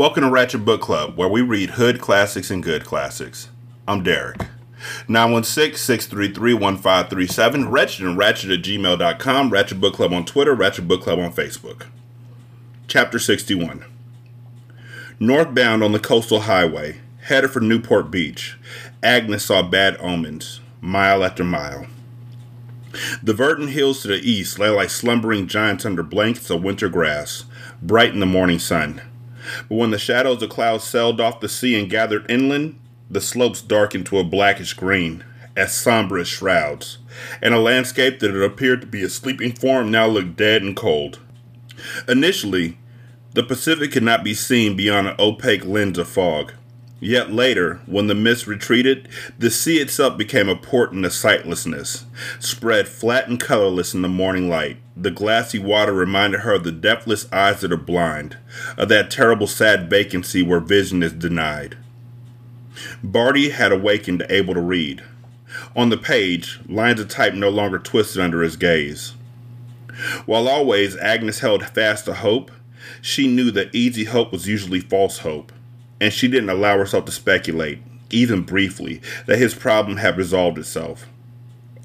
Welcome to Ratchet Book Club, where we read hood classics and good classics. I'm Derek. 916-633-1537, Ratchet and Ratchet at gmail.com, Ratchet Book Club on Twitter, Ratchet Book Club on Facebook. Chapter 61. Northbound on the coastal highway, headed for Newport Beach, Agnes saw bad omens, mile after mile. The verdant hills to the east lay like slumbering giants under blankets of winter grass, bright in the morning sun. But when the shadows of clouds sailed off the sea and gathered inland, the slopes darkened to a blackish green, as somber as shrouds, and a landscape that had appeared to be a sleeping form now looked dead and cold. Initially, the Pacific could not be seen beyond an opaque lens of fog. Yet later, when the mist retreated, the sea itself became a portent of sightlessness, spread flat and colorless in the morning light. The glassy water reminded her of the deathless eyes that are blind, of that terrible sad vacancy where vision is denied. Barty had awakened able to read. On the page, lines of type no longer twisted under his gaze. While always Agnes held fast to hope, she knew that easy hope was usually false hope and she didn't allow herself to speculate, even briefly, that his problem had resolved itself.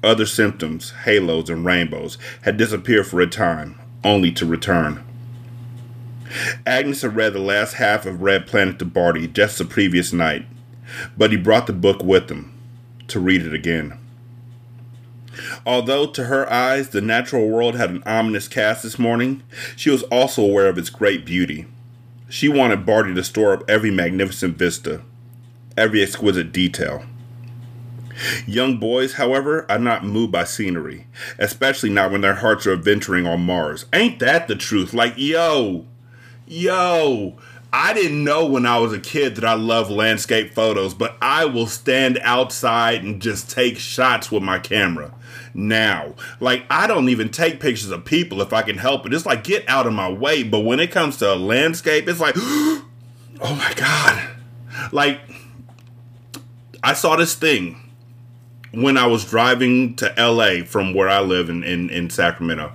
Other symptoms, halos and rainbows, had disappeared for a time, only to return. Agnes had read the last half of Red Planet to Barty just the previous night, but he brought the book with him to read it again. Although to her eyes the natural world had an ominous cast this morning, she was also aware of its great beauty she wanted Barty to store up every magnificent vista, every exquisite detail. Young boys, however, are not moved by scenery, especially not when their hearts are adventuring on Mars. Ain't that the truth? Like, yo, yo, I didn't know when I was a kid that I love landscape photos, but I will stand outside and just take shots with my camera now. Like, I don't even take pictures of people if I can help it. It's like, get out of my way. But when it comes to a landscape, it's like, oh my God. Like, I saw this thing when I was driving to LA from where I live in, in, in Sacramento.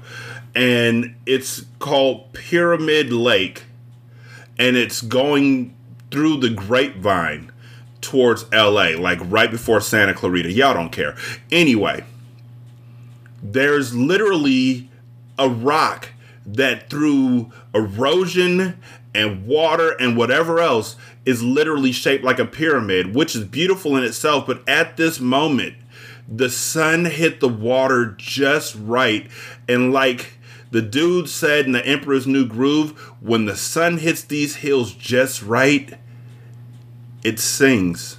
And it's called Pyramid Lake. And it's going through the grapevine towards LA, like right before Santa Clarita. Y'all don't care. Anyway, there's literally a rock that through erosion and water and whatever else is literally shaped like a pyramid, which is beautiful in itself. But at this moment, the sun hit the water just right. And like the dude said in the Emperor's New Groove, when the sun hits these hills just right, it sings.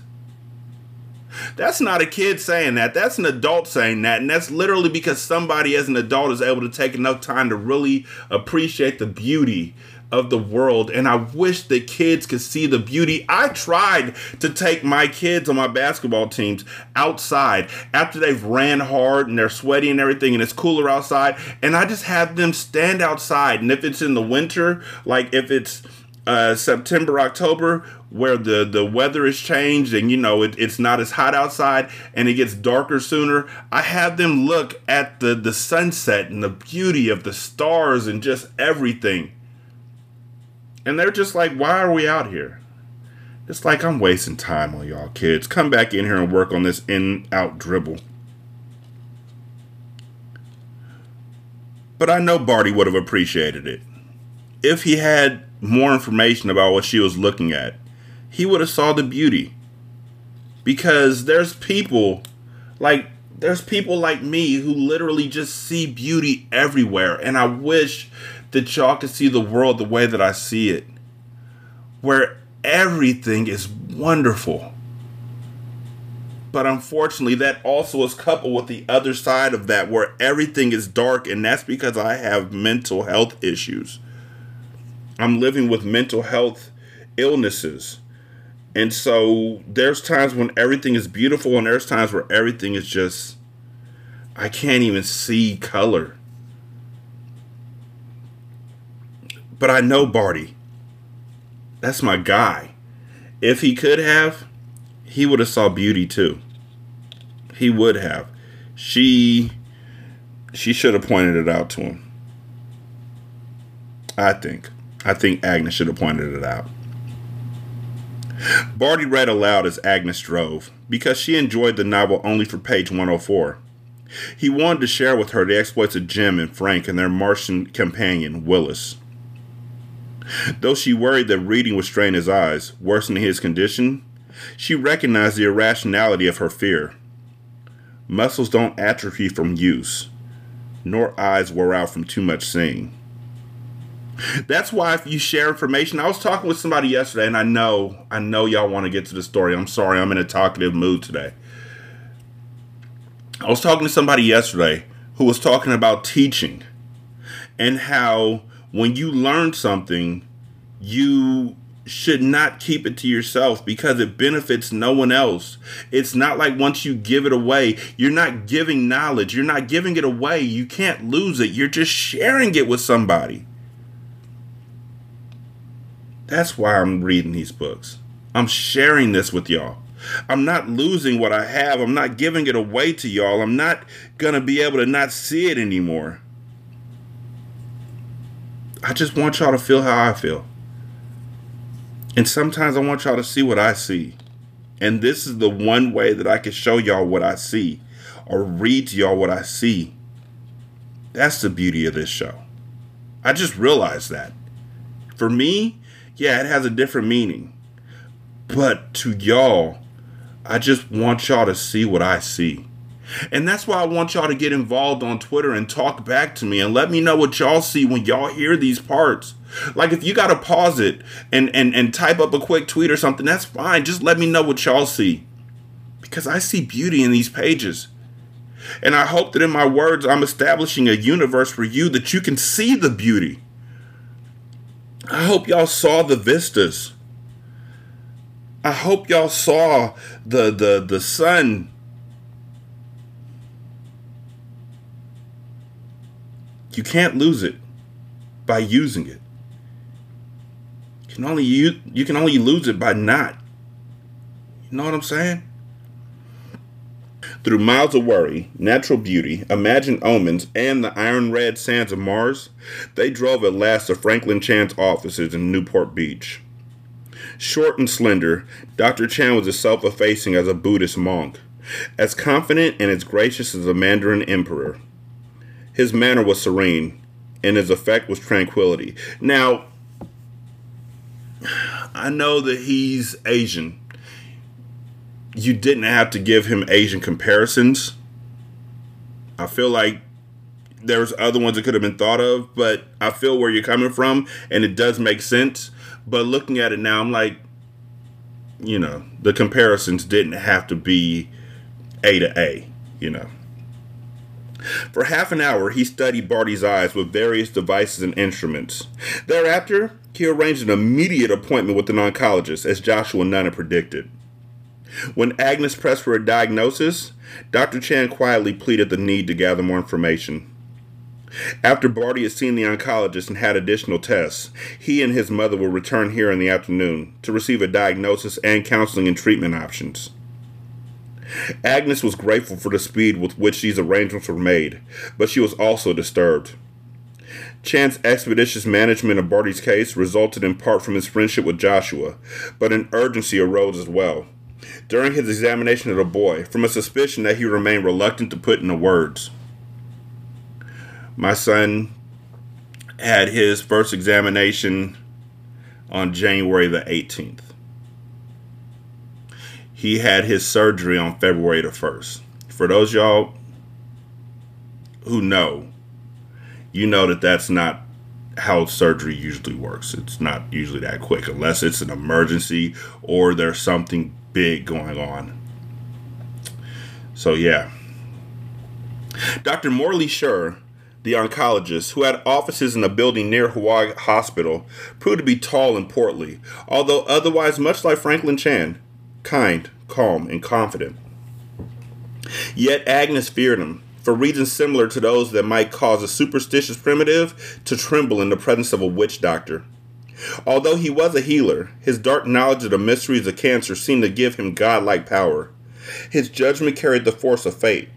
That's not a kid saying that. That's an adult saying that. And that's literally because somebody as an adult is able to take enough time to really appreciate the beauty of the world. And I wish that kids could see the beauty. I tried to take my kids on my basketball teams outside after they've ran hard and they're sweaty and everything and it's cooler outside. And I just have them stand outside. And if it's in the winter, like if it's uh, September, October, where the, the weather has changed and you know it, it's not as hot outside and it gets darker sooner, I have them look at the, the sunset and the beauty of the stars and just everything. And they're just like, why are we out here? It's like I'm wasting time on y'all kids. Come back in here and work on this in out dribble. But I know Barty would have appreciated it if he had more information about what she was looking at, he would have saw the beauty. Because there's people like there's people like me who literally just see beauty everywhere and I wish that y'all could see the world the way that I see it. Where everything is wonderful. But unfortunately, that also is coupled with the other side of that, where everything is dark, and that's because I have mental health issues. I'm living with mental health illnesses. And so there's times when everything is beautiful and there's times where everything is just I can't even see color. But I know Barty. That's my guy. If he could have, he would have saw beauty too. He would have. She she should have pointed it out to him. I think. I think Agnes should have pointed it out. Barty read aloud as Agnes drove, because she enjoyed the novel only for page 104. He wanted to share with her the exploits of Jim and Frank and their Martian companion, Willis. Though she worried that reading would strain his eyes, worsening his condition, she recognized the irrationality of her fear. Muscles don't atrophy from use, nor eyes wear out from too much seeing. That's why if you share information, I was talking with somebody yesterday, and I know, I know y'all want to get to the story. I'm sorry, I'm in a talkative mood today. I was talking to somebody yesterday who was talking about teaching and how when you learn something, you should not keep it to yourself because it benefits no one else. It's not like once you give it away, you're not giving knowledge, you're not giving it away. You can't lose it. You're just sharing it with somebody. That's why I'm reading these books. I'm sharing this with y'all. I'm not losing what I have. I'm not giving it away to y'all. I'm not going to be able to not see it anymore. I just want y'all to feel how I feel. And sometimes I want y'all to see what I see. And this is the one way that I can show y'all what I see or read to y'all what I see. That's the beauty of this show. I just realized that. For me, yeah, it has a different meaning. But to y'all, I just want y'all to see what I see. And that's why I want y'all to get involved on Twitter and talk back to me and let me know what y'all see when y'all hear these parts. Like if you gotta pause it and, and, and type up a quick tweet or something, that's fine. Just let me know what y'all see. Because I see beauty in these pages. And I hope that in my words I'm establishing a universe for you that you can see the beauty. I hope y'all saw the vistas. I hope y'all saw the the the sun. You can't lose it by using it. You can only you you can only lose it by not. You know what I'm saying? Through miles of worry, natural beauty, imagined omens, and the iron red sands of Mars, they drove at last to Franklin Chan's offices in Newport Beach. Short and slender, Dr. Chan was as self effacing as a Buddhist monk, as confident and as gracious as a Mandarin emperor. His manner was serene, and his effect was tranquility. Now, I know that he's Asian, you didn't have to give him Asian comparisons. I feel like there's other ones that could have been thought of, but I feel where you're coming from, and it does make sense. But looking at it now, I'm like, you know, the comparisons didn't have to be A to A, you know. For half an hour, he studied Barty's eyes with various devices and instruments. Thereafter, he arranged an immediate appointment with an oncologist, as Joshua Nunn had predicted. When Agnes pressed for a diagnosis, Dr. Chan quietly pleaded the need to gather more information. After Barty had seen the oncologist and had additional tests, he and his mother will return here in the afternoon to receive a diagnosis and counseling and treatment options. Agnes was grateful for the speed with which these arrangements were made, but she was also disturbed. Chan's expeditious management of Barty's case resulted in part from his friendship with Joshua, but an urgency arose as well during his examination of the boy from a suspicion that he remained reluctant to put into words. My son had his first examination on January the 18th. He had his surgery on February the 1st. For those y'all who know, you know that that's not how surgery usually works. It's not usually that quick unless it's an emergency or there's something big going on. So, yeah. Dr. Morley Sher, the oncologist, who had offices in a building near Hoag Hospital, proved to be tall and portly, although otherwise much like Franklin Chan, kind, calm, and confident. Yet Agnes feared him, for reasons similar to those that might cause a superstitious primitive to tremble in the presence of a witch doctor. Although he was a healer, his dark knowledge of the mysteries of cancer seemed to give him godlike power. His judgment carried the force of fate,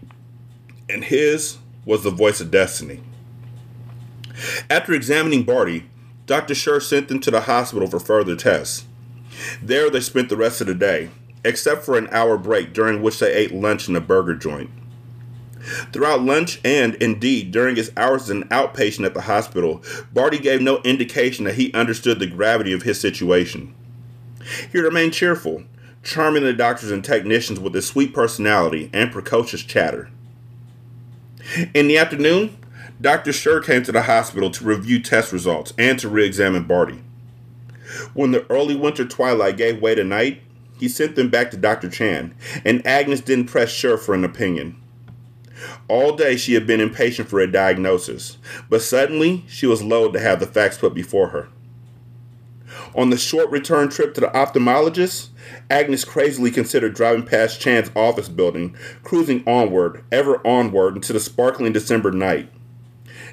and his was the voice of destiny. After examining Barty, Dr. Sher sent him to the hospital for further tests. There they spent the rest of the day, except for an hour break during which they ate lunch in a burger joint. Throughout lunch and, indeed, during his hours as an outpatient at the hospital, Barty gave no indication that he understood the gravity of his situation. He remained cheerful, charming the doctors and technicians with his sweet personality and precocious chatter. In the afternoon, Dr. Sher came to the hospital to review test results and to re examine Barty. When the early winter twilight gave way to night, he sent them back to Dr. Chan, and Agnes didn't press Sher for an opinion. All day she had been impatient for a diagnosis, but suddenly she was loath to have the facts put before her. On the short return trip to the ophthalmologist, Agnes crazily considered driving past Chan's office building, cruising onward, ever onward into the sparkling December night.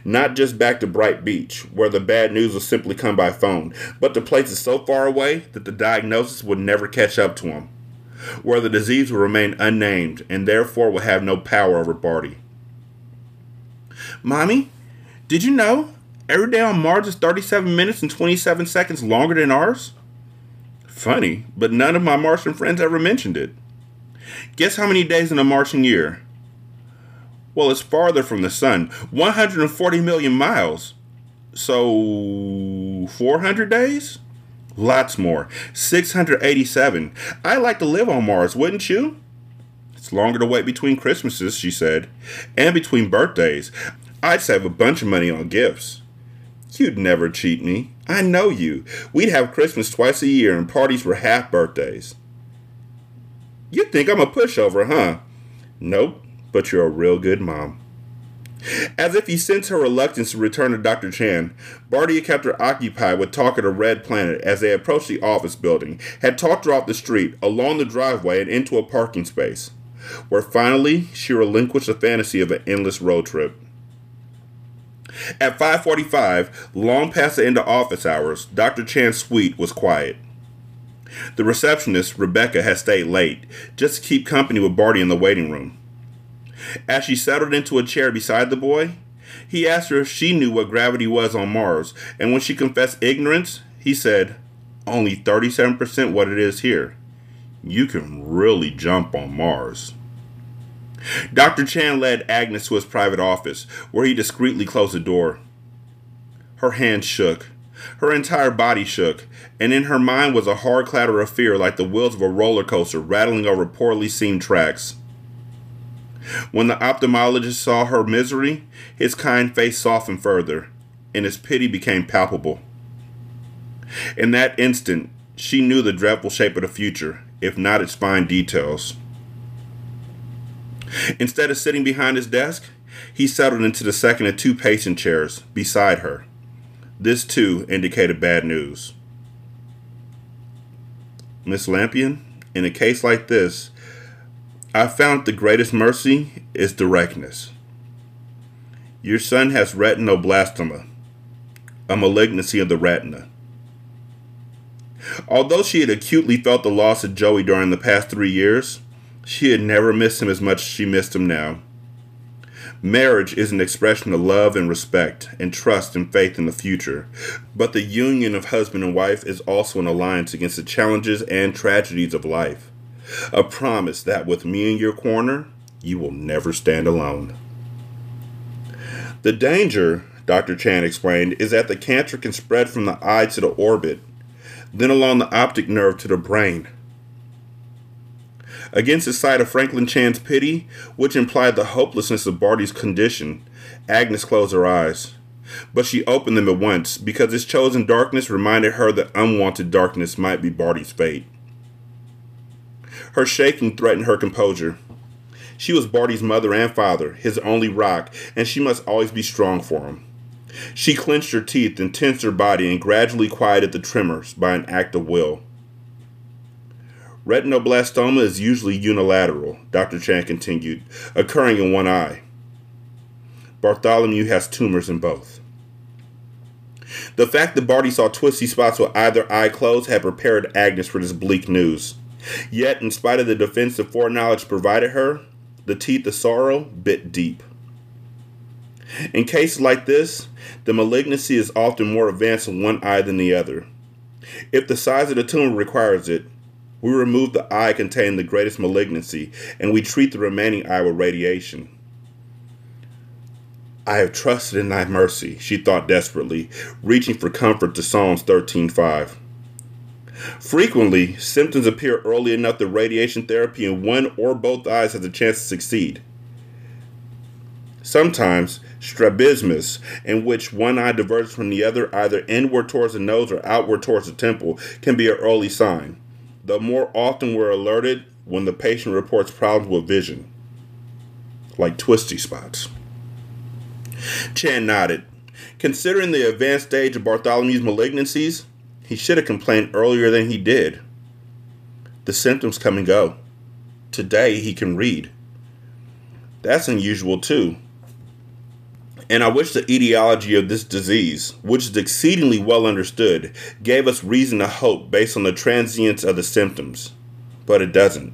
Not just back to Bright Beach, where the bad news would simply come by phone, but to places so far away that the diagnosis would never catch up to him where the disease will remain unnamed and therefore will have no power over Barty. Mommy, did you know every day on Mars is 37 minutes and 27 seconds longer than ours? Funny, but none of my Martian friends ever mentioned it. Guess how many days in a Martian year? Well, it's farther from the sun 140 million miles. So, 400 days? Lots more. 687. I like to live on Mars, wouldn't you? It's longer to wait between Christmases, she said, and between birthdays. I'd save a bunch of money on gifts. You'd never cheat me. I know you. We'd have Christmas twice a year and parties for half birthdays. You think I'm a pushover, huh? Nope, but you're a real good mom. As if he sensed her reluctance to return to Dr. Chan, Barty had kept her occupied with talk of the Red Planet as they approached the office building, had talked her off the street, along the driveway, and into a parking space, where finally she relinquished the fantasy of an endless road trip. At 5:45, long past the end of office hours, Dr. Chan's suite was quiet. The receptionist, Rebecca, had stayed late, just to keep company with Barty in the waiting room. As she settled into a chair beside the boy, he asked her if she knew what gravity was on Mars, and when she confessed ignorance, he said, Only 37% what it is here. You can really jump on Mars. Dr. Chan led Agnes to his private office, where he discreetly closed the door. Her hands shook. Her entire body shook, and in her mind was a hard clatter of fear like the wheels of a roller coaster rattling over poorly seamed tracks. When the ophthalmologist saw her misery, his kind face softened further, and his pity became palpable. In that instant, she knew the dreadful shape of the future, if not its fine details. Instead of sitting behind his desk, he settled into the second of two patient chairs beside her. This, too, indicated bad news. Miss Lampion, in a case like this, I found the greatest mercy is directness. Your son has retinoblastoma, a malignancy of the retina. Although she had acutely felt the loss of Joey during the past three years, she had never missed him as much as she missed him now. Marriage is an expression of love and respect, and trust and faith in the future. But the union of husband and wife is also an alliance against the challenges and tragedies of life. A promise that with me in your corner, you will never stand alone. The danger, Dr. Chan explained, is that the cancer can spread from the eye to the orbit, then along the optic nerve to the brain. Against the sight of Franklin Chan's pity, which implied the hopelessness of Barty's condition, Agnes closed her eyes. But she opened them at once because his chosen darkness reminded her that unwanted darkness might be Barty's fate. Her shaking threatened her composure. She was Barty's mother and father, his only rock, and she must always be strong for him. She clenched her teeth and tensed her body and gradually quieted the tremors by an act of will. Retinoblastoma is usually unilateral, Dr. Chan continued, occurring in one eye. Bartholomew has tumors in both. The fact that Barty saw twisty spots with either eye closed had prepared Agnes for this bleak news. Yet, in spite of the defensive foreknowledge provided her, the teeth of sorrow bit deep. In cases like this, the malignancy is often more advanced in one eye than the other. If the size of the tumor requires it, we remove the eye containing the greatest malignancy and we treat the remaining eye with radiation. I have trusted in thy mercy, she thought desperately, reaching for comfort to Psalms 13:5. Frequently, symptoms appear early enough that radiation therapy in one or both eyes has a chance to succeed. Sometimes, strabismus, in which one eye diverges from the other either inward towards the nose or outward towards the temple, can be an early sign, though more often we're alerted when the patient reports problems with vision, like twisty spots. Chan nodded. Considering the advanced stage of Bartholomew's malignancies, he should have complained earlier than he did. The symptoms come and go. Today he can read. That's unusual too. And I wish the etiology of this disease, which is exceedingly well understood, gave us reason to hope based on the transience of the symptoms. But it doesn't.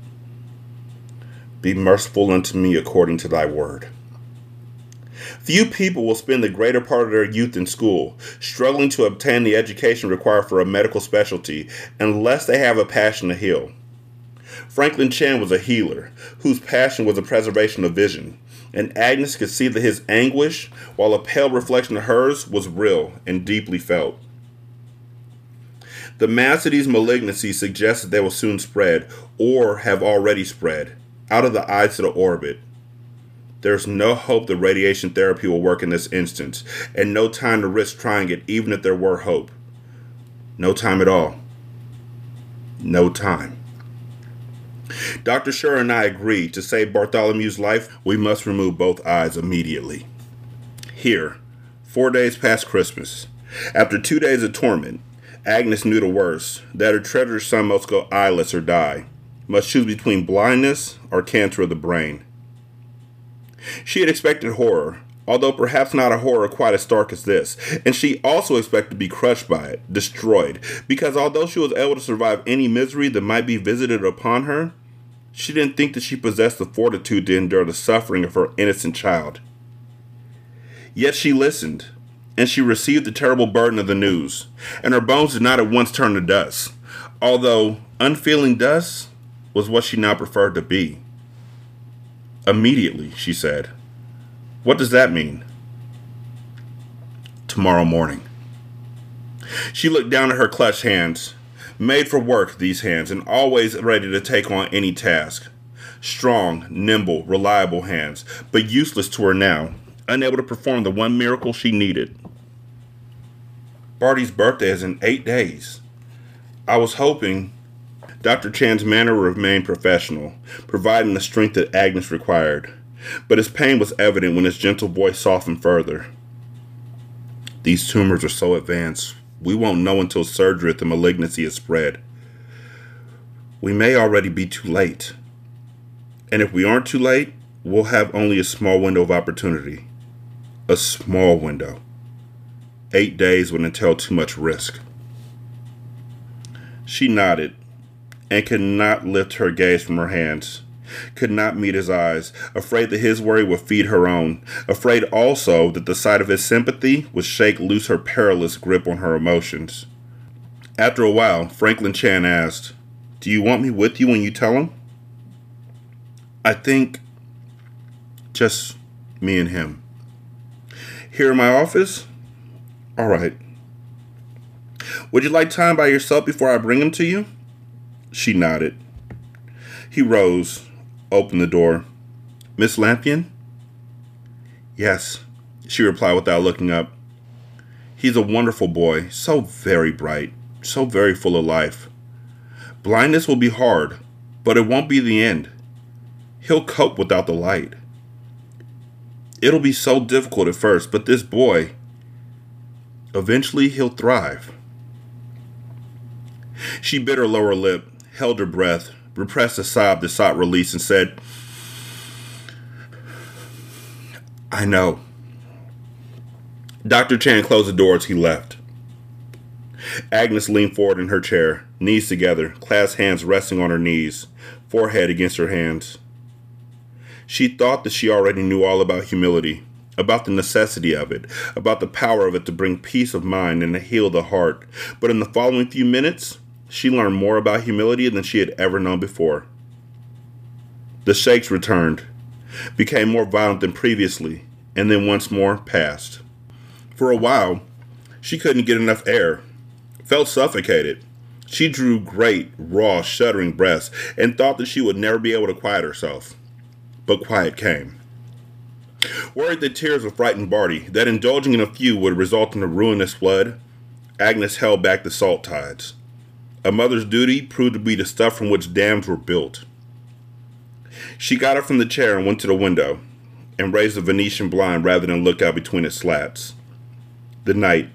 Be merciful unto me according to thy word. Few people will spend the greater part of their youth in school, struggling to obtain the education required for a medical specialty, unless they have a passion to heal. Franklin Chan was a healer, whose passion was the preservation of vision, and Agnes could see that his anguish, while a pale reflection of hers, was real and deeply felt. The mass of these malignancies suggests that they will soon spread, or have already spread, out of the eyes to the orbit, there's no hope that radiation therapy will work in this instance, and no time to risk trying it, even if there were hope. No time at all. No time. Dr. Sher and I agreed to save Bartholomew's life, we must remove both eyes immediately. Here, four days past Christmas, after two days of torment, Agnes knew the worst that her treasured son must go eyeless or die, must choose between blindness or cancer of the brain. She had expected horror, although perhaps not a horror quite as stark as this, and she also expected to be crushed by it, destroyed, because although she was able to survive any misery that might be visited upon her, she didn't think that she possessed the fortitude to endure the suffering of her innocent child. Yet she listened, and she received the terrible burden of the news, and her bones did not at once turn to dust, although unfeeling dust was what she now preferred to be. Immediately, she said. What does that mean? Tomorrow morning. She looked down at her clutched hands. Made for work, these hands, and always ready to take on any task. Strong, nimble, reliable hands, but useless to her now, unable to perform the one miracle she needed. Barty's birthday is in eight days. I was hoping Dr. Chan's manner remained professional, providing the strength that Agnes required, but his pain was evident when his gentle voice softened further. These tumors are so advanced, we won't know until surgery if the malignancy is spread. We may already be too late. And if we aren't too late, we'll have only a small window of opportunity. A small window. Eight days would entail too much risk. She nodded, and could not lift her gaze from her hands, could not meet his eyes, afraid that his worry would feed her own, afraid also that the sight of his sympathy would shake loose her perilous grip on her emotions. After a while, Franklin Chan asked, Do you want me with you when you tell him? I think just me and him. Here in my office? All right. Would you like time by yourself before I bring him to you? She nodded. He rose, opened the door. Miss Lampion? Yes, she replied without looking up. He's a wonderful boy, so very bright, so very full of life. Blindness will be hard, but it won't be the end. He'll cope without the light. It'll be so difficult at first, but this boy, eventually he'll thrive. She bit her lower lip held her breath, repressed a sob that sought release, and said, I know. Dr. Chan closed the door as he left. Agnes leaned forward in her chair, knees together, clasped hands resting on her knees, forehead against her hands. She thought that she already knew all about humility, about the necessity of it, about the power of it to bring peace of mind and to heal the heart. But in the following few minutes, she learned more about humility than she had ever known before. The shakes returned, became more violent than previously, and then once more passed. For a while, she couldn't get enough air, felt suffocated. She drew great, raw, shuddering breaths and thought that she would never be able to quiet herself. But quiet came. Worried that tears would frighten Barty, that indulging in a few would result in a ruinous flood, Agnes held back the salt tides. A mother's duty proved to be the stuff from which dams were built. She got up from the chair and went to the window, and raised the Venetian blind rather than look out between its slats. The night,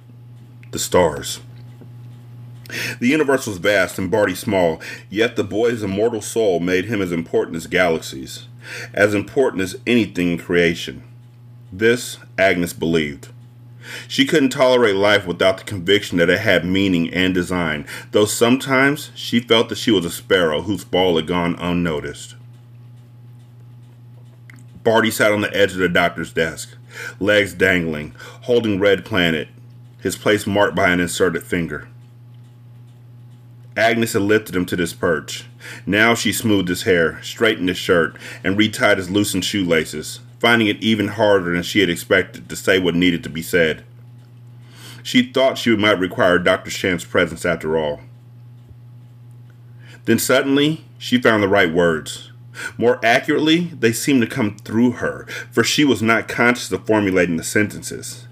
the stars. The universe was vast and Barty small, yet the boy's immortal soul made him as important as galaxies, as important as anything in creation. This Agnes believed. She couldn't tolerate life without the conviction that it had meaning and design, though sometimes she felt that she was a sparrow whose ball had gone unnoticed. Barty sat on the edge of the doctor's desk, legs dangling, holding Red Planet, his place marked by an inserted finger. Agnes had lifted him to this perch. Now she smoothed his hair, straightened his shirt, and retied his loosened shoelaces, finding it even harder than she had expected to say what needed to be said. She thought she might require Dr. Shamp's presence after all. Then suddenly, she found the right words. More accurately, they seemed to come through her, for she was not conscious of formulating the sentences.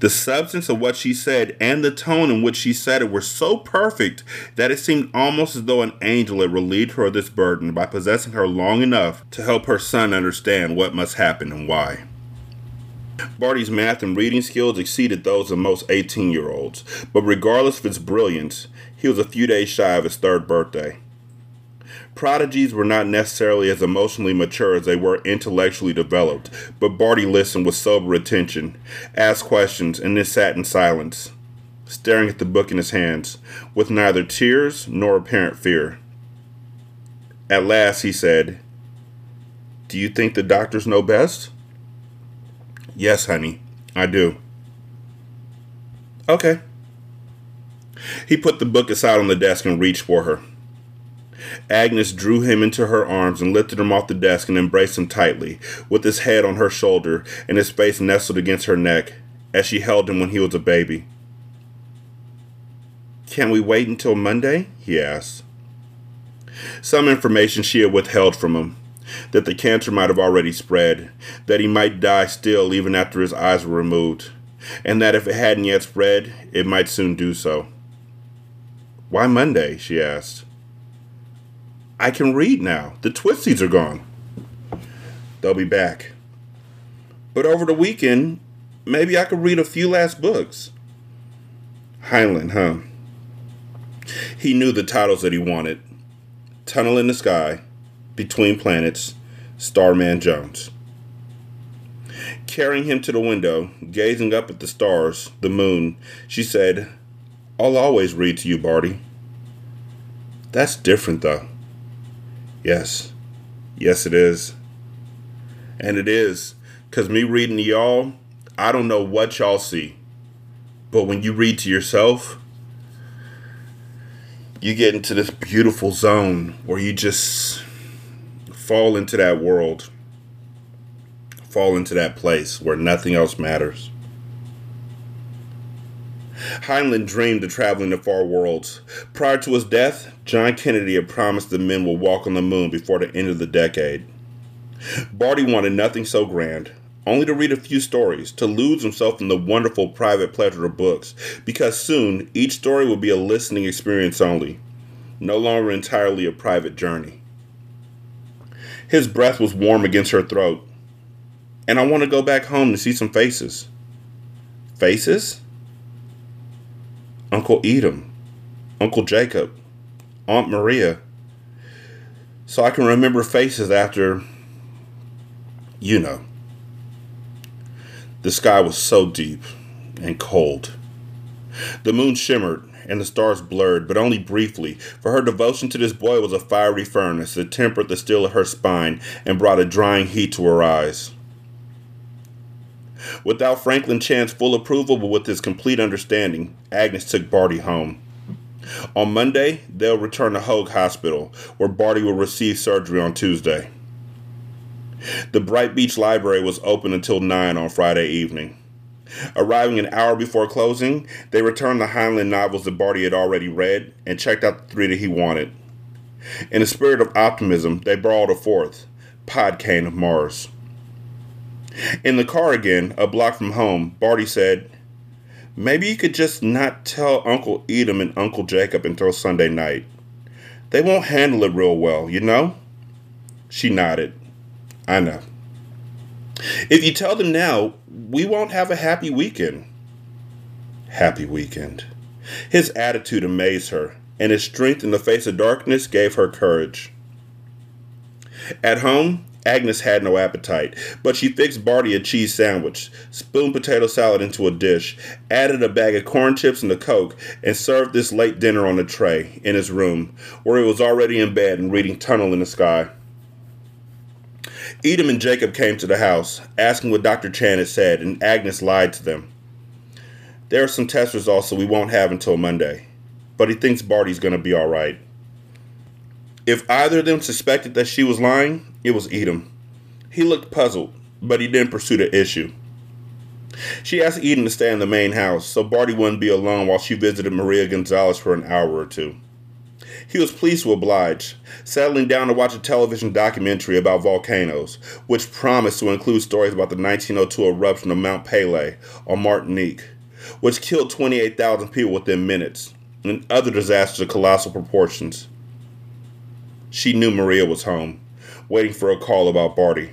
The substance of what she said and the tone in which she said it were so perfect that it seemed almost as though an angel had relieved her of this burden by possessing her long enough to help her son understand what must happen and why. Barty's math and reading skills exceeded those of most 18 year olds, but regardless of his brilliance, he was a few days shy of his third birthday. Prodigies were not necessarily as emotionally mature as they were intellectually developed, but Barty listened with sober attention, asked questions, and then sat in silence, staring at the book in his hands, with neither tears nor apparent fear. At last he said, Do you think the doctors know best? Yes, honey, I do. Okay. He put the book aside on the desk and reached for her. Agnes drew him into her arms and lifted him off the desk and embraced him tightly, with his head on her shoulder and his face nestled against her neck, as she held him when he was a baby. Can we wait until Monday? he asked. Some information she had withheld from him that the cancer might have already spread, that he might die still even after his eyes were removed, and that if it hadn't yet spread, it might soon do so. Why Monday? she asked. I can read now. The twisties are gone. They'll be back. But over the weekend, maybe I could read a few last books. Heinlein, huh? He knew the titles that he wanted Tunnel in the Sky, Between Planets, Starman Jones. Carrying him to the window, gazing up at the stars, the moon, she said, I'll always read to you, Barty. That's different, though. Yes. Yes, it is. And it is. Because me reading to y'all, I don't know what y'all see. But when you read to yourself, you get into this beautiful zone where you just fall into that world, fall into that place where nothing else matters. Heinlein dreamed of traveling to far worlds. Prior to his death, John Kennedy had promised the men would walk on the moon before the end of the decade. Barty wanted nothing so grand, only to read a few stories, to lose himself in the wonderful private pleasure of books, because soon each story would be a listening experience only, no longer entirely a private journey. His breath was warm against her throat, and I want to go back home to see some faces. Faces? Uncle Edom, Uncle Jacob, Aunt Maria. So I can remember faces after, you know. The sky was so deep and cold. The moon shimmered and the stars blurred, but only briefly, for her devotion to this boy was a fiery furnace that tempered the steel of her spine and brought a drying heat to her eyes. Without Franklin Chan's full approval, but with his complete understanding, Agnes took Barty home. On Monday, they'll return to Hoag Hospital, where Barty will receive surgery on Tuesday. The Bright Beach Library was open until 9 on Friday evening. Arriving an hour before closing, they returned the Heinlein novels that Barty had already read and checked out the three that he wanted. In a spirit of optimism, they borrowed a fourth, Podkayne of Mars. In the car again, a block from home, Barty said, Maybe you could just not tell Uncle Edom and Uncle Jacob until Sunday night. They won't handle it real well, you know? She nodded. I know. If you tell them now, we won't have a happy weekend. Happy weekend. His attitude amazed her, and his strength in the face of darkness gave her courage. At home, Agnes had no appetite, but she fixed Barty a cheese sandwich, spooned potato salad into a dish, added a bag of corn chips and a Coke, and served this late dinner on a tray in his room, where he was already in bed and reading Tunnel in the Sky. Edom and Jacob came to the house, asking what Dr. Chan had said, and Agnes lied to them. There are some test results that we won't have until Monday, but he thinks Barty's going to be all right. If either of them suspected that she was lying, it was Edom. He looked puzzled, but he didn't pursue the issue. She asked Edom to stay in the main house so Barty wouldn't be alone while she visited Maria Gonzalez for an hour or two. He was pleased to oblige, settling down to watch a television documentary about volcanoes, which promised to include stories about the 1902 eruption of Mount Pelee on Martinique, which killed 28,000 people within minutes, and other disasters of colossal proportions. She knew Maria was home, waiting for a call about Barty.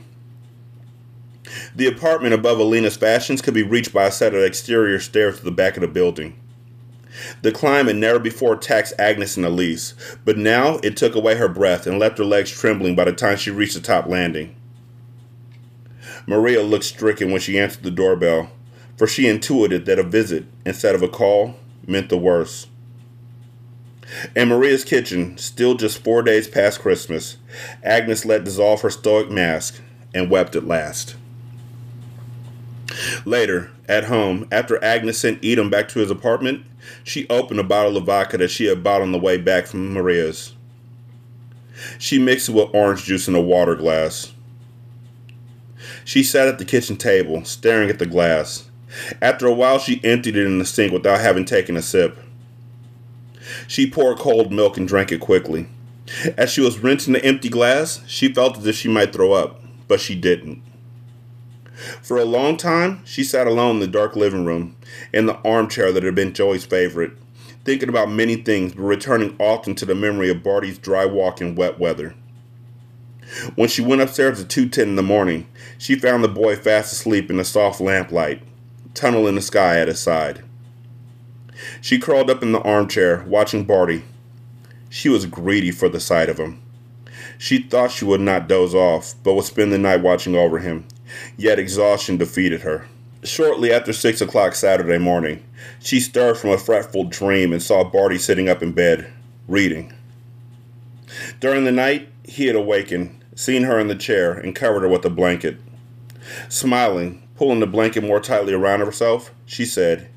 The apartment above Alina's Fashions could be reached by a set of exterior stairs to the back of the building. The climb had never before taxed Agnes and Elise, but now it took away her breath and left her legs trembling by the time she reached the top landing. Maria looked stricken when she answered the doorbell, for she intuited that a visit, instead of a call, meant the worst. In Maria's kitchen, still just four days past Christmas, Agnes let dissolve her stoic mask and wept at last. Later, at home, after Agnes sent Edom back to his apartment, she opened a bottle of vodka that she had bought on the way back from Maria's. She mixed it with orange juice in a water glass. She sat at the kitchen table, staring at the glass. After a while, she emptied it in the sink without having taken a sip. She poured cold milk and drank it quickly. As she was rinsing the empty glass, she felt as if she might throw up, but she didn't. For a long time, she sat alone in the dark living room, in the armchair that had been Joey's favorite, thinking about many things, but returning often to the memory of Barty's dry walk in wet weather. When she went upstairs at 2.10 in the morning, she found the boy fast asleep in the soft lamplight, tunnel in the sky at his side. She crawled up in the armchair, watching Barty. She was greedy for the sight of him. She thought she would not doze off, but would spend the night watching over him, yet exhaustion defeated her. Shortly after six o'clock Saturday morning, she stirred from a fretful dream and saw Barty sitting up in bed, reading. During the night, he had awakened, seen her in the chair, and covered her with a blanket. Smiling, pulling the blanket more tightly around herself, she said,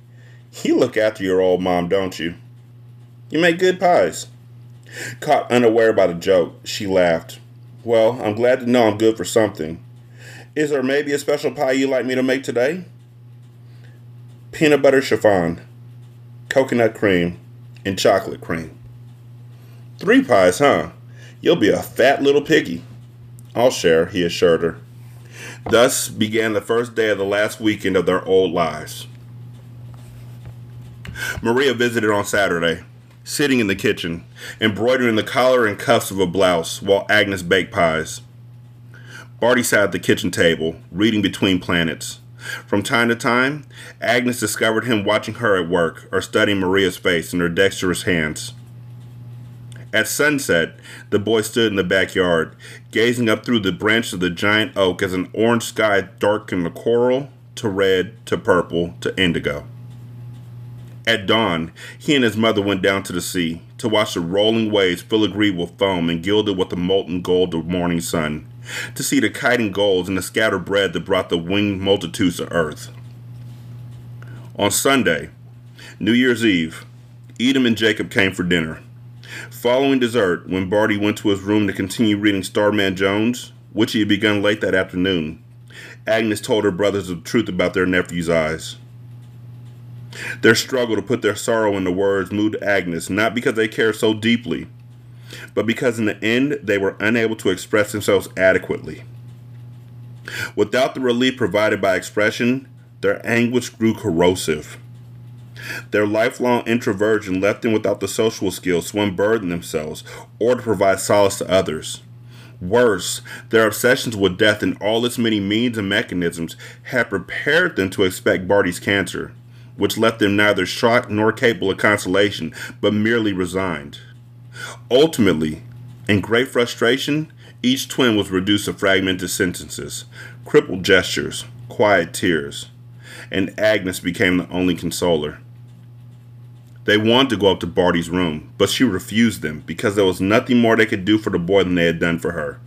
You look after your old mom, don't you? You make good pies. Caught unaware by the joke, she laughed. Well, I'm glad to know I'm good for something. Is there maybe a special pie you'd like me to make today? peanut butter chiffon, coconut cream, and chocolate cream. Three pies, huh? You'll be a fat little piggy. I'll share, he assured her. Thus began the first day of the last weekend of their old lives. Maria visited on Saturday, sitting in the kitchen, embroidering the collar and cuffs of a blouse while Agnes baked pies. Barty sat at the kitchen table, reading between planets. From time to time, Agnes discovered him watching her at work or studying Maria's face in her dexterous hands. At sunset, the boy stood in the backyard, gazing up through the branches of the giant oak as an orange sky darkened the coral to red to purple to indigo. At dawn, he and his mother went down to the sea to watch the rolling waves filagreed with foam and gilded with the molten gold of morning sun, to see the kiting gulls and the scattered bread that brought the winged multitudes to earth. On Sunday, New Year's Eve, Edom and Jacob came for dinner. Following dessert, when Barty went to his room to continue reading Starman Jones, which he had begun late that afternoon, Agnes told her brothers the truth about their nephew's eyes. Their struggle to put their sorrow into words moved Agnes not because they cared so deeply, but because in the end they were unable to express themselves adequately. Without the relief provided by expression, their anguish grew corrosive. Their lifelong introversion left them without the social skills to unburden themselves or to provide solace to others. Worse, their obsessions with death and all its many means and mechanisms had prepared them to expect Barty's cancer, which left them neither shocked nor capable of consolation, but merely resigned. Ultimately, in great frustration, each twin was reduced to fragmented sentences, crippled gestures, quiet tears, and Agnes became the only consoler. They wanted to go up to Barty's room, but she refused them because there was nothing more they could do for the boy than they had done for her.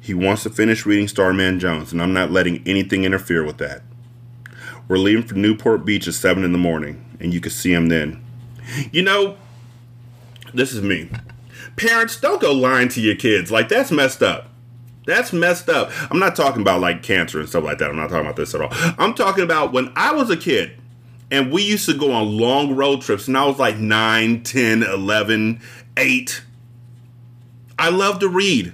He wants to finish reading Starman Jones, and I'm not letting anything interfere with that. We're leaving for Newport Beach at 7 in the morning, and you can see him then. You know, this is me. Parents, don't go lying to your kids. Like, that's messed up. That's messed up. I'm not talking about like cancer and stuff like that. I'm not talking about this at all. I'm talking about when I was a kid and we used to go on long road trips, and I was like 9, 10, 11, 8. I love to read.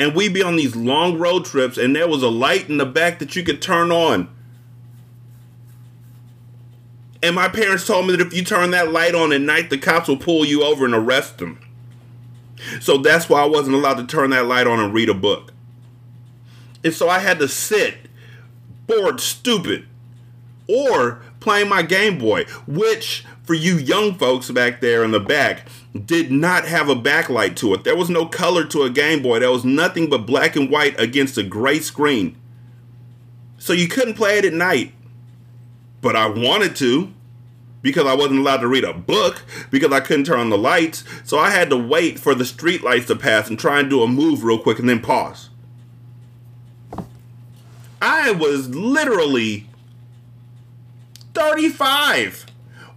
And we'd be on these long road trips, and there was a light in the back that you could turn on. And my parents told me that if you turn that light on at night, the cops will pull you over and arrest them. So that's why I wasn't allowed to turn that light on and read a book. And so I had to sit bored, stupid, or playing my Game Boy, which for you young folks back there in the back did not have a backlight to it. There was no color to a Game Boy. There was nothing but black and white against a gray screen. So you couldn't play it at night. But I wanted to because I wasn't allowed to read a book because I couldn't turn on the lights. So I had to wait for the street lights to pass and try and do a move real quick and then pause. I was literally 35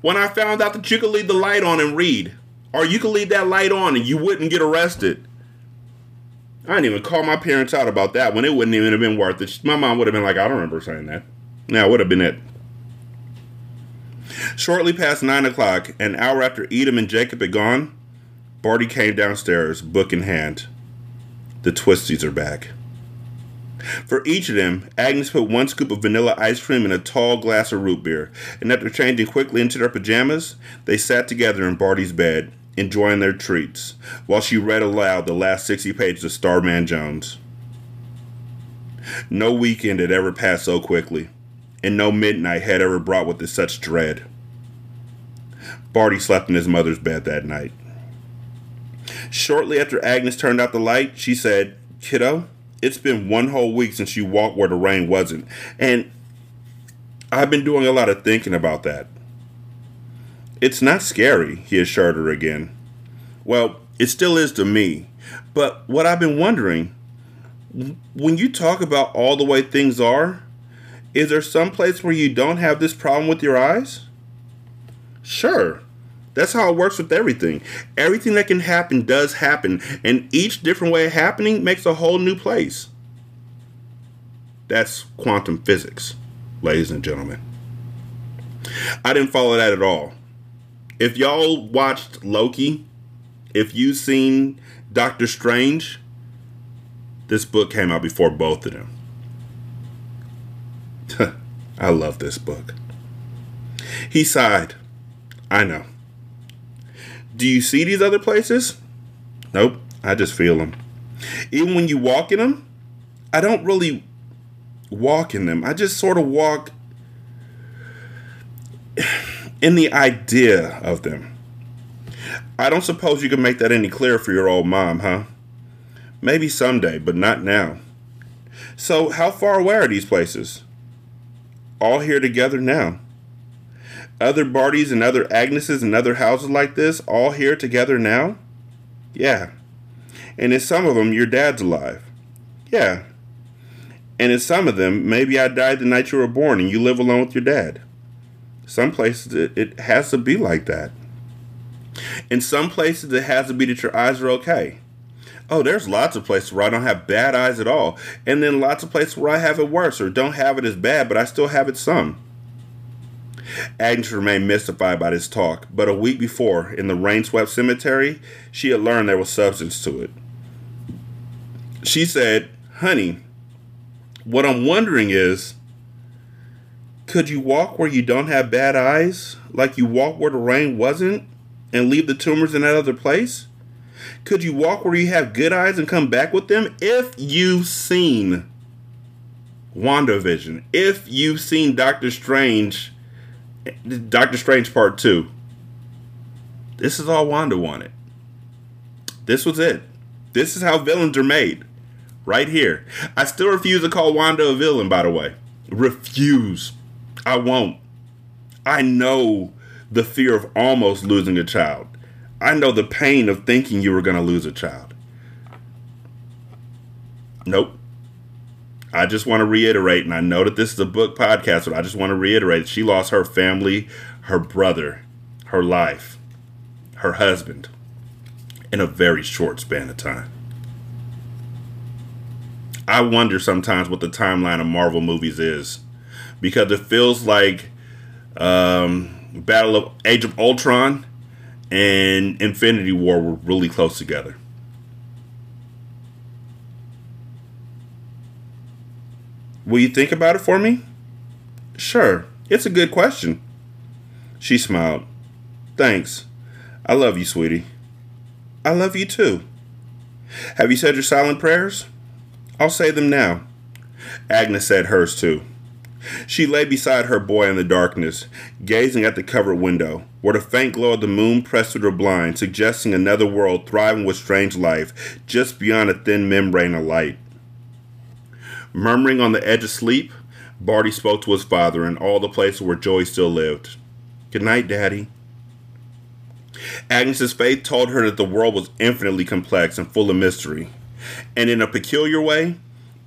when I found out that you could leave the light on and read. Or you could leave that light on and you wouldn't get arrested. I didn't even call my parents out about that when it wouldn't even have been worth it. My mom would have been like, I don't remember saying that. Now, it would have been it. Shortly past 9 o'clock, an hour after Edom and Jacob had gone, Barty came downstairs, book in hand. The twisties are back. For each of them, Agnes put one scoop of vanilla ice cream in a tall glass of root beer, and after changing quickly into their pajamas, they sat together in Barty's bed, enjoying their treats, while she read aloud the last 60 pages of Starman Jones. No weekend had ever passed so quickly, and no midnight had ever brought with it such dread. Barty slept in his mother's bed that night. Shortly after Agnes turned out the light, she said, Kiddo, it's been one whole week since you walked where the rain wasn't. And I've been doing a lot of thinking about that. It's not scary, he assured her again. Well, it still is to me. But what I've been wondering, when you talk about all the way things are, is there some place where you don't have this problem with your eyes? Sure. That's how it works with everything. Everything that can happen does happen, and each different way of happening makes a whole new place. That's quantum physics, ladies and gentlemen. I didn't follow that at all. If y'all watched Loki, if you've seen Doctor Strange, this book came out before both of them. I love this book. He sighed. I know. Do you see these other places? Nope, I just feel them. Even when you walk in them, I don't really walk in them. I just sort of walk in the idea of them. I don't suppose you can make that any clearer for your old mom, huh? Maybe someday, but not now. So, how far away are these places? All here together now other Bartys and other Agneses and other houses like this all here together now? Yeah. And in some of them, your dad's alive. Yeah. And in some of them, maybe I died the night you were born and you live alone with your dad. Some places, it, it has to be like that. In some places, it has to be that your eyes are okay. Oh, there's lots of places where I don't have bad eyes at all. And then lots of places where I have it worse or don't have it as bad, but I still have it some. Agnes remained mystified by this talk, but a week before, in the rain swept cemetery, she had learned there was substance to it. She said, Honey, what I'm wondering is could you walk where you don't have bad eyes, like you walk where the rain wasn't, and leave the tumors in that other place? Could you walk where you have good eyes and come back with them? If you've seen WandaVision, if you've seen Doctor Strange Doctor Strange Part 2. This is all Wanda wanted. This was it. This is how villains are made. Right here. I still refuse to call Wanda a villain, by the way. Refuse. I won't. I know the fear of almost losing a child. I know the pain of thinking you were going to lose a child. Nope. I just want to reiterate, and I know that this is a book podcast, but I just want to reiterate she lost her family, her brother, her life, her husband in a very short span of time. I wonder sometimes what the timeline of Marvel movies is because it feels like um, Battle of Age of Ultron and Infinity War were really close together. Will you think about it for me? Sure, it's a good question. She smiled. Thanks. I love you, sweetie. I love you too. Have you said your silent prayers? I'll say them now. Agnes said hers too. She lay beside her boy in the darkness, gazing at the covered window, where the faint glow of the moon pressed through the blind, suggesting another world thriving with strange life, just beyond a thin membrane of light. Murmuring on the edge of sleep, Barty spoke to his father in all the places where Joey still lived. Good night, Daddy. Agnes's faith told her that the world was infinitely complex and full of mystery. And in a peculiar way,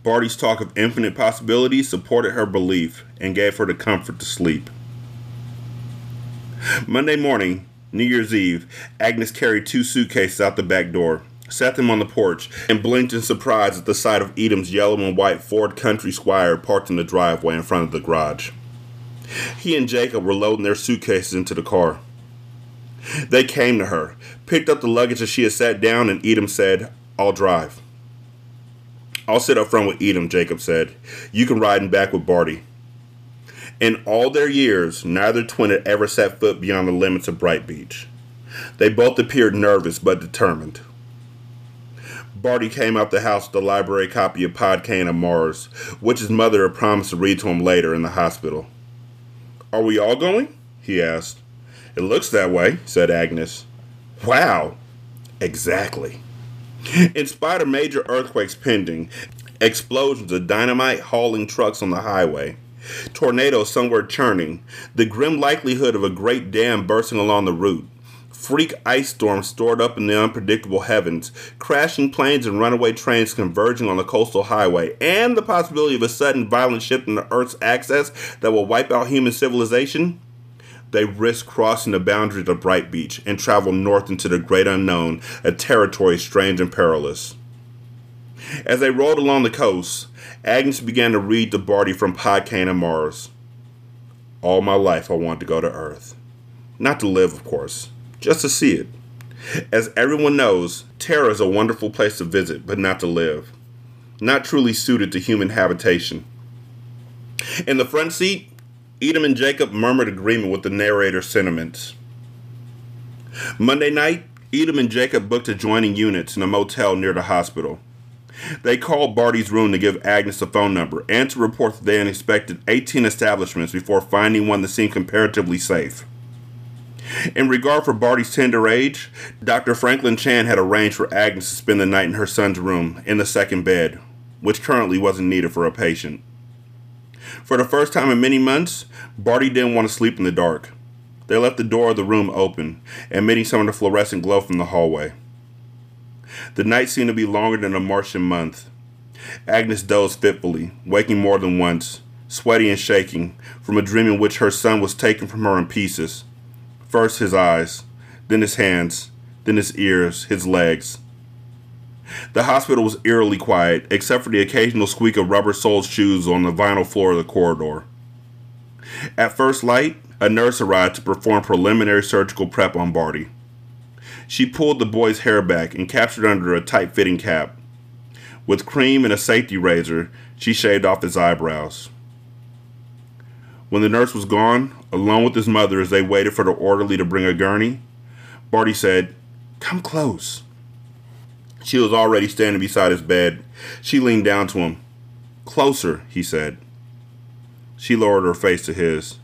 Barty's talk of infinite possibilities supported her belief and gave her the comfort to sleep. Monday morning, New Year's Eve, Agnes carried two suitcases out the back door sat them on the porch, and blinked in surprise at the sight of Edom's yellow and white Ford Country Squire parked in the driveway in front of the garage. He and Jacob were loading their suitcases into the car. They came to her, picked up the luggage as she had sat down, and Edom said, I'll drive. I'll sit up front with Edom, Jacob said. You can ride in back with Barty. In all their years, neither twin had ever set foot beyond the limits of Bright Beach. They both appeared nervous but determined. Barty came out the house with a library copy of Podkayne of Mars, which his mother had promised to read to him later in the hospital. Are we all going? he asked. It looks that way, said Agnes. Wow. Exactly. In spite of major earthquakes pending, explosions of dynamite hauling trucks on the highway, tornadoes somewhere churning, the grim likelihood of a great dam bursting along the route, freak ice storms stored up in the unpredictable heavens, crashing planes and runaway trains converging on the coastal highway, and the possibility of a sudden violent shift in the Earth's axis that will wipe out human civilization, they risk crossing the boundaries of Bright Beach and travel north into the great unknown, a territory strange and perilous. As they rolled along the coast, Agnes began to read to Barty from Podkayne of Mars. All my life I wanted to go to Earth. Not to live, of course just to see it. As everyone knows, Terra is a wonderful place to visit, but not to live. Not truly suited to human habitation. In the front seat, Edom and Jacob murmured agreement with the narrator's sentiments. Monday night, Edom and Jacob booked adjoining units in a motel near the hospital. They called Barty's room to give Agnes a phone number and to report that they had inspected 18 establishments before finding one that seemed comparatively safe. In regard for Barty's tender age, Dr. Franklin Chan had arranged for Agnes to spend the night in her son's room in the second bed, which currently wasn't needed for a patient. For the first time in many months, Barty didn't want to sleep in the dark. They left the door of the room open, emitting some of the fluorescent glow from the hallway. The night seemed to be longer than a Martian month. Agnes dozed fitfully, waking more than once, sweaty and shaking, from a dream in which her son was taken from her in pieces. First his eyes, then his hands, then his ears, his legs. The hospital was eerily quiet, except for the occasional squeak of rubber soled shoes on the vinyl floor of the corridor. At first light, a nurse arrived to perform preliminary surgical prep on Barty. She pulled the boy's hair back and captured under a tight fitting cap. With cream and a safety razor, she shaved off his eyebrows. When the nurse was gone, alone with his mother as they waited for the orderly to bring a gurney, Barty said, Come close. She was already standing beside his bed. She leaned down to him. Closer, he said. She lowered her face to his.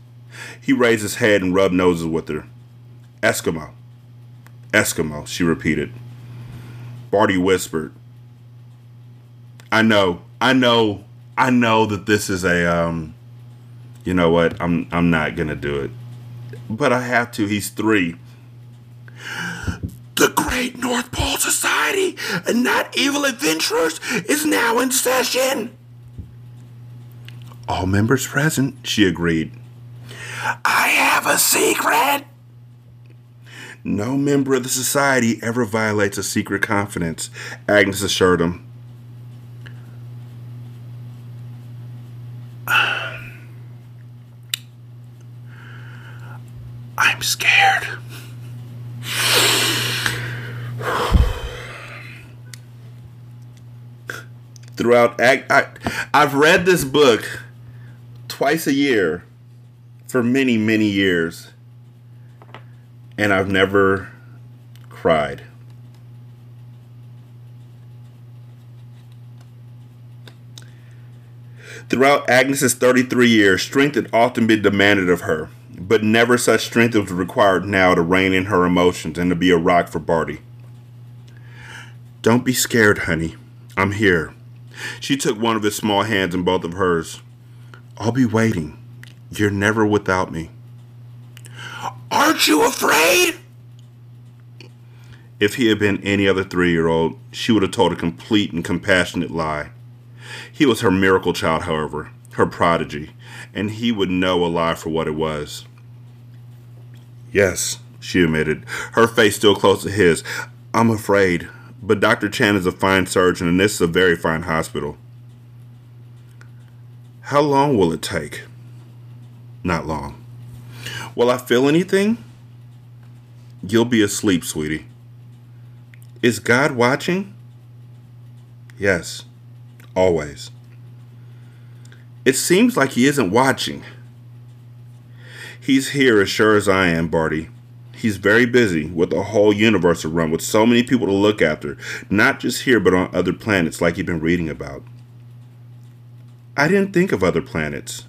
He raised his head and rubbed noses with her. Eskimo. Eskimo, she repeated. Barty whispered. I know, I know, I know that this is a um you know what, I'm I'm not gonna do it. But I have to, he's three. The Great North Pole Society and Not Evil Adventurers is now in session. All members present, she agreed. I have a secret. No member of the society ever violates a secret confidence, Agnes assured him. I'm scared. Throughout, I, I've read this book twice a year for many, many years, and I've never cried. Throughout Agnes's 33 years, strength had often been demanded of her, but never such strength was required now to rein in her emotions and to be a rock for Barty. Don't be scared, honey. I'm here. She took one of his small hands in both of hers. I'll be waiting. You're never without me. Aren't you afraid? If he had been any other three year old, she would have told a complete and compassionate lie. He was her miracle child, however, her prodigy, and he would know a lie for what it was. Yes, she admitted, her face still close to his. I'm afraid, but Dr. Chan is a fine surgeon, and this is a very fine hospital. How long will it take? Not long. Will I feel anything? You'll be asleep, sweetie. Is God watching? Yes, always. It seems like he isn't watching. He's here as sure as I am, Barty. He's very busy with a whole universe to run, with so many people to look after, not just here but on other planets like you've been reading about. I didn't think of other planets.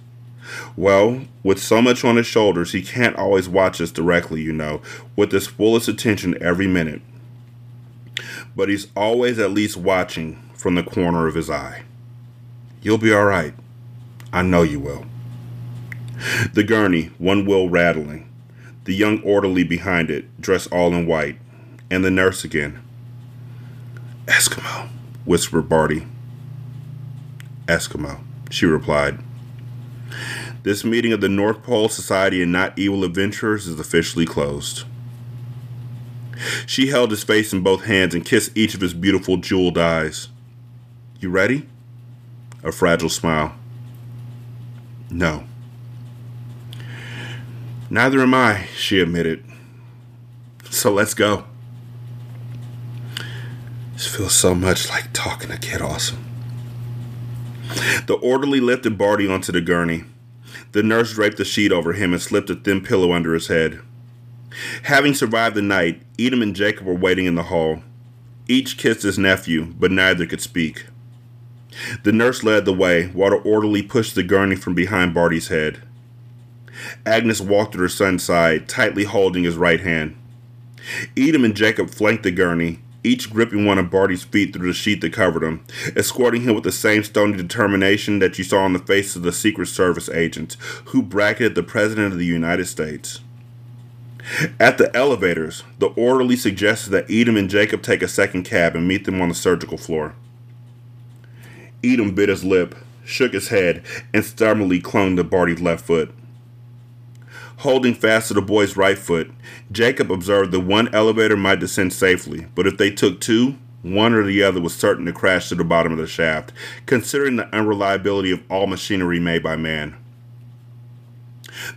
Well, with so much on his shoulders, he can't always watch us directly, you know, with his fullest attention every minute. But he's always at least watching from the corner of his eye. You'll be all right. I know you will. The gurney, one wheel rattling, the young orderly behind it, dressed all in white, and the nurse again. Eskimo, whispered Barty. Eskimo she replied. This meeting of the North Pole Society and Not Evil Adventurers is officially closed. She held his face in both hands and kissed each of his beautiful jeweled eyes. You ready? A fragile smile. No. Neither am I, she admitted. So let's go. This feels so much like talking to Kid Awesome. The orderly lifted Barty onto the gurney. The nurse draped a sheet over him and slipped a thin pillow under his head. Having survived the night, Edom and Jacob were waiting in the hall. Each kissed his nephew, but neither could speak. The nurse led the way, while the orderly pushed the gurney from behind Barty's head. Agnes walked at her son's side, tightly holding his right hand. Edom and Jacob flanked the gurney, each gripping one of Barty's feet through the sheet that covered him, escorting him with the same stony determination that you saw on the faces of the Secret Service agents who bracketed the President of the United States. At the elevators, the orderly suggested that Edom and Jacob take a second cab and meet them on the surgical floor. Edom bit his lip, shook his head, and stubbornly clung to Barty's left foot. Holding fast to the boy's right foot, Jacob observed that one elevator might descend safely, but if they took two, one or the other was certain to crash to the bottom of the shaft, considering the unreliability of all machinery made by man.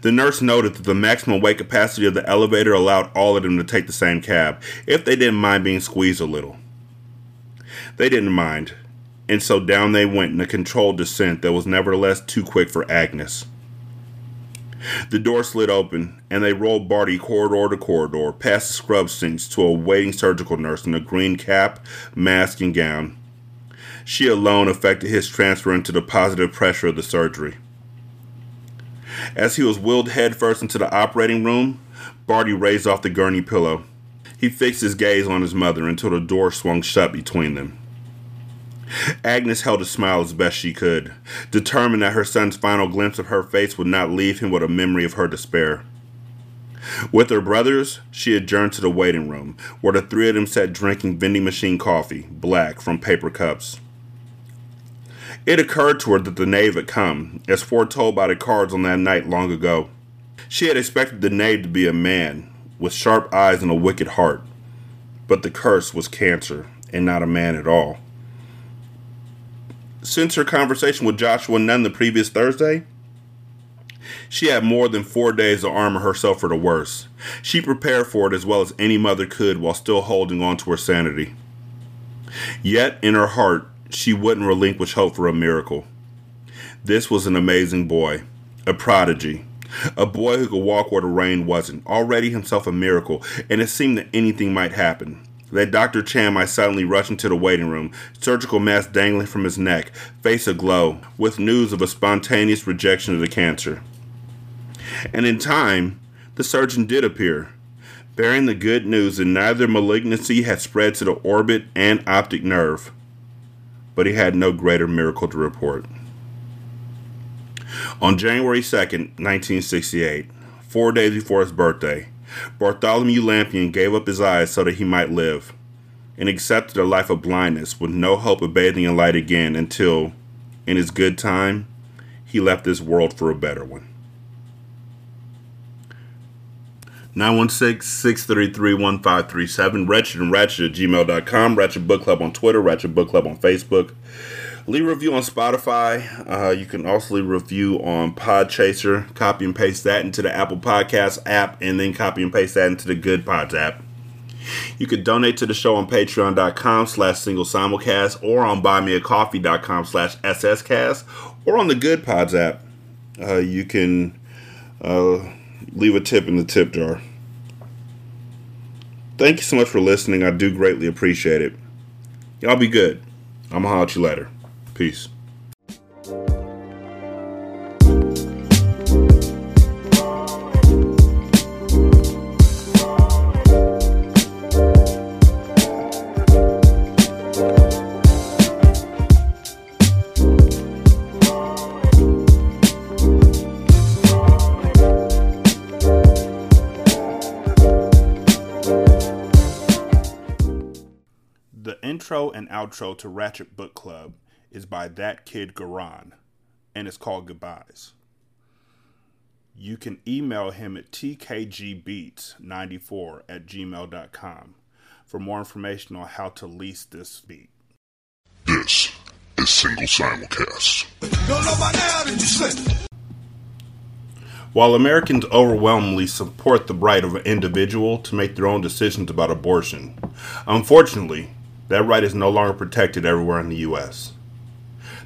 The nurse noted that the maximum weight capacity of the elevator allowed all of them to take the same cab, if they didn't mind being squeezed a little. They didn't mind, and so down they went in a controlled descent that was nevertheless too quick for Agnes. The door slid open, and they rolled Barty corridor to corridor, past the scrub sinks to a waiting surgical nurse in a green cap, mask, and gown. She alone affected his transfer into the positive pressure of the surgery. As he was wheeled headfirst into the operating room, Barty raised off the gurney pillow. He fixed his gaze on his mother until the door swung shut between them. Agnes held a smile as best she could, determined that her son's final glimpse of her face would not leave him with a memory of her despair. With her brothers, she adjourned to the waiting room, where the three of them sat drinking vending machine coffee, black, from paper cups. It occurred to her that the knave had come, as foretold by the cards on that night long ago. She had expected the knave to be a man, with sharp eyes and a wicked heart, but the curse was cancer, and not a man at all. Since her conversation with Joshua Nunn the previous Thursday, she had more than four days to armor herself for the worst. She prepared for it as well as any mother could while still holding on to her sanity. Yet, in her heart, she wouldn't relinquish hope for a miracle. This was an amazing boy, a prodigy, a boy who could walk where the rain wasn't, already himself a miracle, and it seemed that anything might happen. That Dr. Chan might suddenly rush into the waiting room, surgical mask dangling from his neck, face aglow, with news of a spontaneous rejection of the cancer. And in time, the surgeon did appear, bearing the good news that neither malignancy had spread to the orbit and optic nerve but he had no greater miracle to report. On January 2nd, 1968, four days before his birthday, Bartholomew Lampion gave up his eyes so that he might live, and accepted a life of blindness with no hope of bathing in light again until, in his good time, he left this world for a better one. 916-633-1537, Wretched and Ratchet at gmail.com, Ratchet Book Club on Twitter, Ratchet Book Club on Facebook. Leave a review on Spotify. Uh, you can also leave a review on Podchaser. Copy and paste that into the Apple Podcast app, and then copy and paste that into the Good Pods app. You can donate to the show on patreon.com slash single simulcast or on buymeacoffee.com slash sscast or on the Good Pods app. Uh, you can... Uh, leave a tip in the tip jar. Thank you so much for listening. I do greatly appreciate it. Y'all be good. I'm going to holler at you later. Peace. The intro and outro to Ratchet Book Club is by that kid Garan, and it's called Goodbyes. You can email him at tkgbeats94 at gmail.com for more information on how to lease this beat. This is Single Simulcast. While Americans overwhelmingly support the right of an individual to make their own decisions about abortion, unfortunately, that right is no longer protected everywhere in the U.S.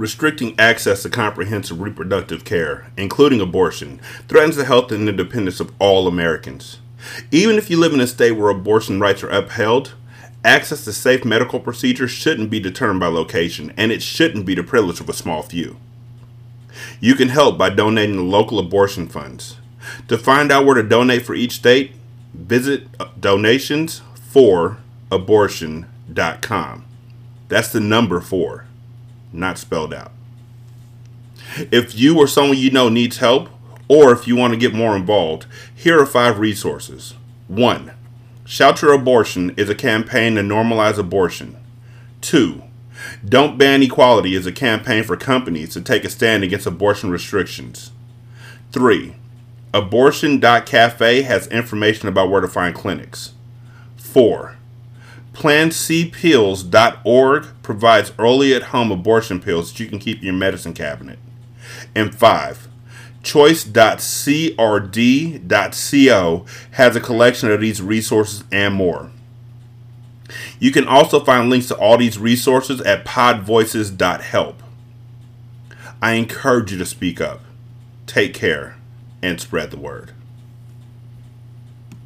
Restricting access to comprehensive reproductive care, including abortion, threatens the health and independence of all Americans. Even if you live in a state where abortion rights are upheld, Access to safe medical procedures shouldn't be determined by location, and it shouldn't be the privilege of a small few. You can help by donating to local abortion funds. To find out where to donate for each state, visit uh, donationsforabortion.com. That's the number four, not spelled out. If you or someone you know needs help, or if you want to get more involved, here are five resources. 1. Shout Your Abortion is a campaign to normalize abortion. 2. Don't Ban Equality is a campaign for companies to take a stand against abortion restrictions. 3. Abortion.cafe has information about where to find clinics. 4. PlanCpills.org provides early at home abortion pills that you can keep in your medicine cabinet. And 5. Choice.crd.co has a collection of these resources and more. You can also find links to all these resources at podvoices.help. I encourage you to speak up, take care, and spread the word.